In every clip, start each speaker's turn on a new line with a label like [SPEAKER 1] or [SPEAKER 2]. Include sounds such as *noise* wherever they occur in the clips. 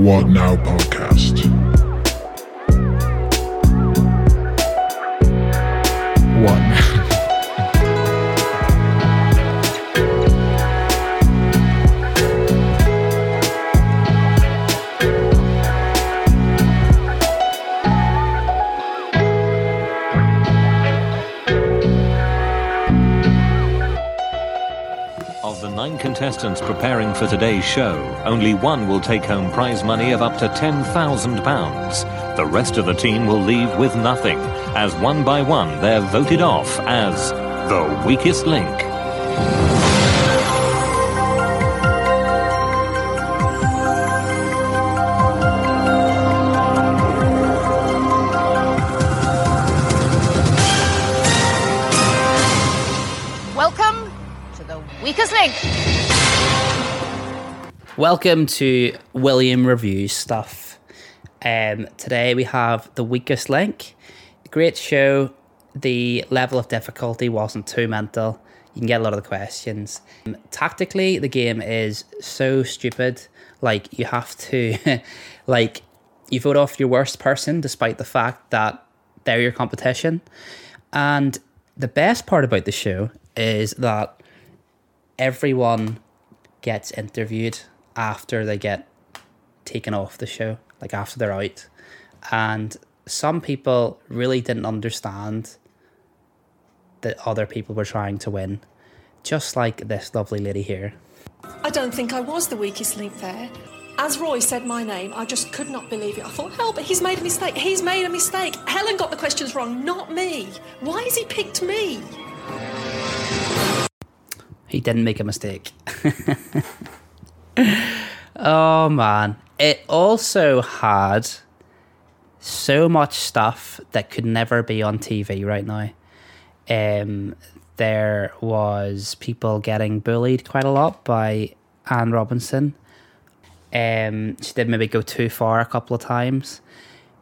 [SPEAKER 1] What Now podcast.
[SPEAKER 2] Contestants preparing for today's show, only one will take home prize money of up to £10,000. The rest of the team will leave with nothing, as one by one they're voted off as the weakest link.
[SPEAKER 3] Weakest link.
[SPEAKER 4] Welcome to William Reviews Stuff. Um, today we have The Weakest Link. Great show. The level of difficulty wasn't too mental. You can get a lot of the questions. Um, tactically, the game is so stupid. Like, you have to, *laughs* like, you vote off your worst person despite the fact that they're your competition. And the best part about the show is that everyone gets interviewed after they get taken off the show, like after they're out. And some people really didn't understand that other people were trying to win, just like this lovely lady here.
[SPEAKER 5] I don't think I was the weakest link there. As Roy said my name, I just could not believe it. I thought, hell, but he's made a mistake. He's made a mistake. Helen got the questions wrong, not me. Why has he picked me?
[SPEAKER 4] He didn't make a mistake. *laughs* oh man. It also had so much stuff that could never be on TV right now. Um, there was people getting bullied quite a lot by Anne Robinson. Um, she did maybe go too far a couple of times.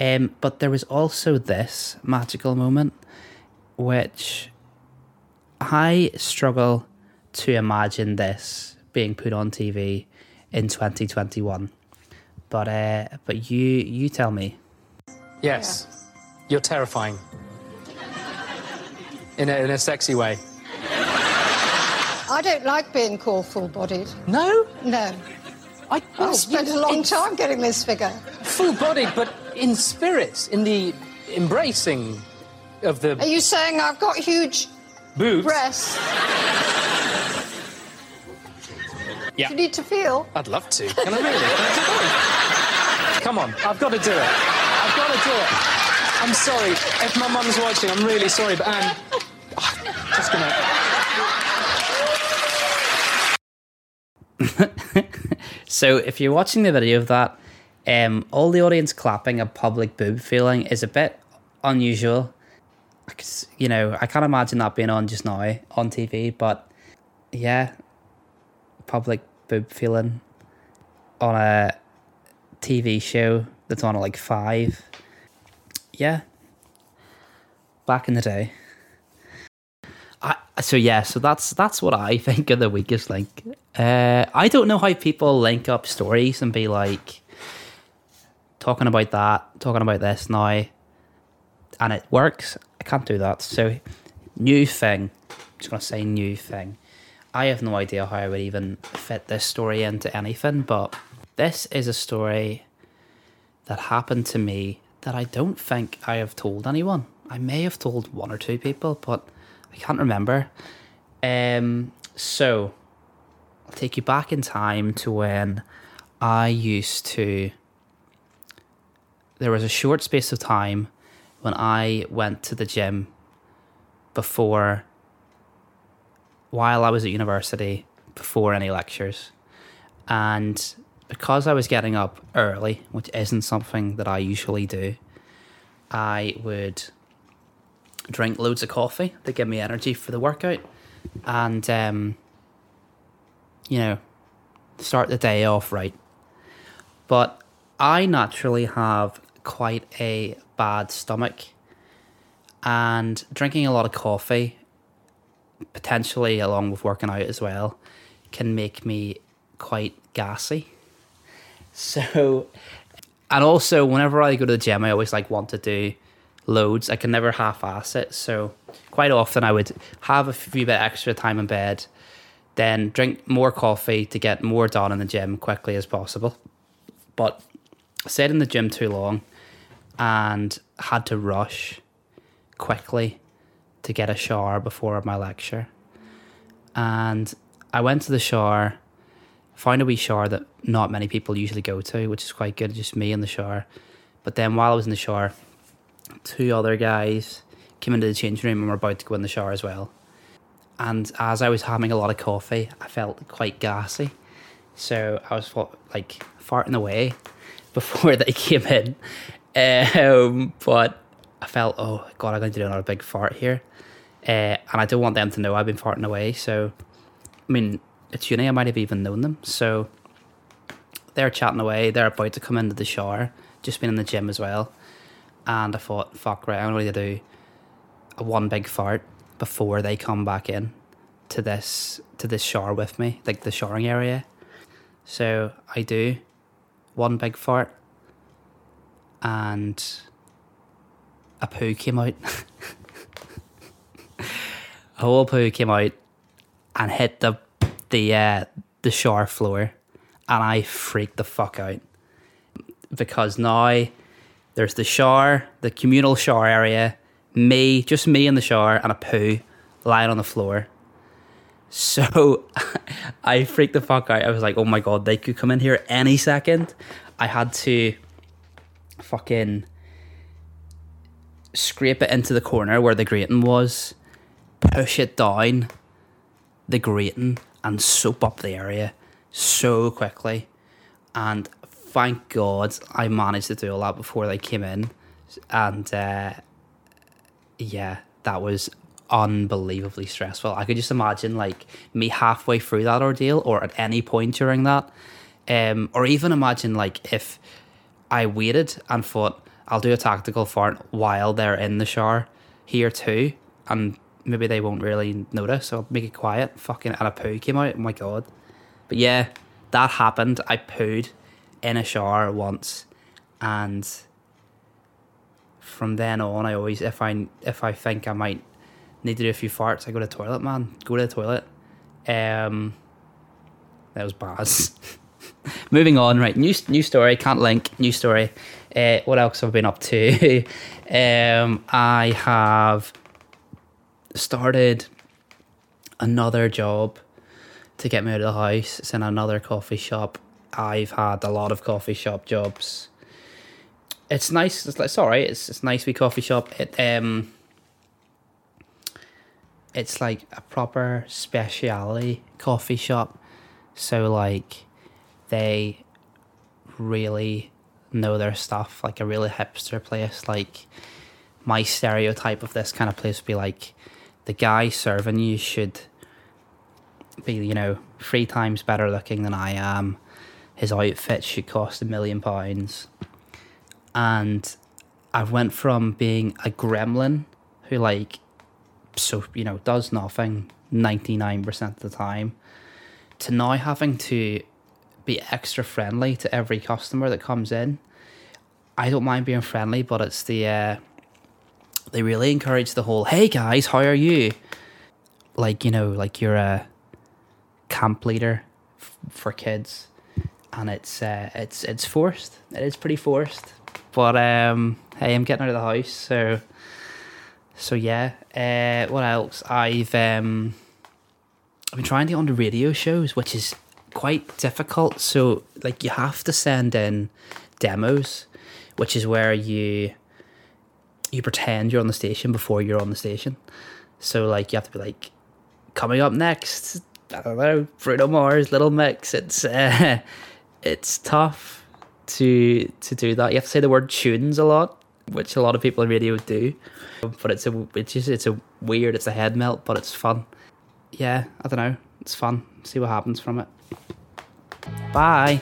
[SPEAKER 4] Um, but there was also this magical moment, which I struggle to imagine this being put on TV in 2021. But uh, but you you tell me.
[SPEAKER 6] Yes. You're terrifying. In a, in a sexy way.
[SPEAKER 7] I don't like being called full bodied.
[SPEAKER 6] No?
[SPEAKER 7] No.
[SPEAKER 6] I
[SPEAKER 7] I've spent a long time getting this figure.
[SPEAKER 6] Full bodied, but in spirit, in the embracing of the
[SPEAKER 7] Are you saying I've got huge
[SPEAKER 6] boobs.
[SPEAKER 7] breasts?
[SPEAKER 6] Yeah.
[SPEAKER 7] You need to feel.
[SPEAKER 6] I'd love to. Can I really? Can I do? Come on, I've got to do it. I've got to do it. I'm sorry. If my mum's watching, I'm really sorry, but Anne, just gonna. *laughs*
[SPEAKER 4] So if you're watching the video of that, um, all the audience clapping a public boob feeling is a bit unusual. I c- You know, I can't imagine that being on just now on TV, but yeah, public boob feeling on a TV show that's on at like five. Yeah, back in the day. I, so yeah, so that's that's what I *laughs* think of the weakest link. Uh, I don't know how people link up stories and be like talking about that, talking about this now, and it works. I can't do that. So new thing. I'm just gonna say new thing. I have no idea how I would even fit this story into anything, but this is a story that happened to me that I don't think I have told anyone. I may have told one or two people, but I can't remember. Um, so I'll take you back in time to when I used to. There was a short space of time when I went to the gym before, while I was at university, before any lectures. And because I was getting up early, which isn't something that I usually do, I would drink loads of coffee to give me energy for the workout and um, you know start the day off right but i naturally have quite a bad stomach and drinking a lot of coffee potentially along with working out as well can make me quite gassy *laughs* So, and also whenever I go to the gym, I always like want to do loads. I can never half-ass it. So quite often I would have a few bit extra time in bed, then drink more coffee to get more done in the gym quickly as possible. But stayed in the gym too long and had to rush quickly to get a shower before my lecture. And I went to the shower, found a wee shower that not many people usually go to, which is quite good, just me in the shower. But then while I was in the shower, two other guys came into the changing room and were about to go in the shower as well. And as I was having a lot of coffee, I felt quite gassy. So I was like farting away *laughs* before they *laughs* came in. Um, but I felt, oh god, I'm going to do another big fart here, uh, and I don't want them to know I've been farting away. So, I mean, it's uni. I might have even known them. So they're chatting away. They're about to come into the shower. Just been in the gym as well, and I thought, fuck right, I'm going to do a one big fart before they come back in to this to this shower with me, like the showering area. So I do one big fart and a poo came out. *laughs* a whole poo came out and hit the the uh, the shower floor, and I freaked the fuck out because now there's the shower, the communal shower area, me, just me in the shower, and a poo lying on the floor. So *laughs* I freaked the fuck out. I was like, oh my god, they could come in here any second. I had to fucking scrape it into the corner where the grating was, push it down the grating, and soap up the area so quickly. And thank God I managed to do all that before they came in. And uh, yeah, that was unbelievably stressful. I could just imagine like me halfway through that ordeal or at any point during that. Um, or even imagine like if I waited and thought I'll do a tactical fart while they're in the shower here too, and maybe they won't really notice. So I'll make it quiet. Fucking and a poo came out. Oh my god! But yeah, that happened. I pooed in a shower once, and from then on, I always if I if I think I might need to do a few farts, I go to the toilet. Man, go to the toilet. Um, that was bad. *laughs* Moving on, right? New new story. Can't link. New story. Uh, what else have I been up to? *laughs* um, I have started another job to get me out of the house. It's in another coffee shop. I've had a lot of coffee shop jobs. It's nice. It's, it's all right. It's it's nice. We coffee shop. It um. It's like a proper speciality coffee shop. So like they really know their stuff, like a really hipster place. Like my stereotype of this kind of place would be like the guy serving you should be, you know, three times better looking than I am. His outfit should cost a million pounds. And I went from being a gremlin who like so, you know, does nothing 99% of the time to now having to be extra friendly to every customer that comes in. I don't mind being friendly, but it's the uh, they really encourage the whole "Hey guys, how are you?" Like you know, like you're a camp leader f- for kids, and it's uh, it's it's forced. It is pretty forced, but um, hey, I'm getting out of the house, so so yeah. Uh, what else? I've um, I've been trying to get on the radio shows, which is quite difficult. So like you have to send in demos, which is where you you pretend you're on the station before you're on the station. So like you have to be like coming up next. I don't know, Bruno Mars, Little Mix. It's *laughs* uh, it's tough to to do that. You have to say the word tunes a lot, which a lot of people in radio do. But it's a it's just it's a weird. It's a head melt, but it's fun. Yeah, I don't know. It's fun. See what happens from it. Bye.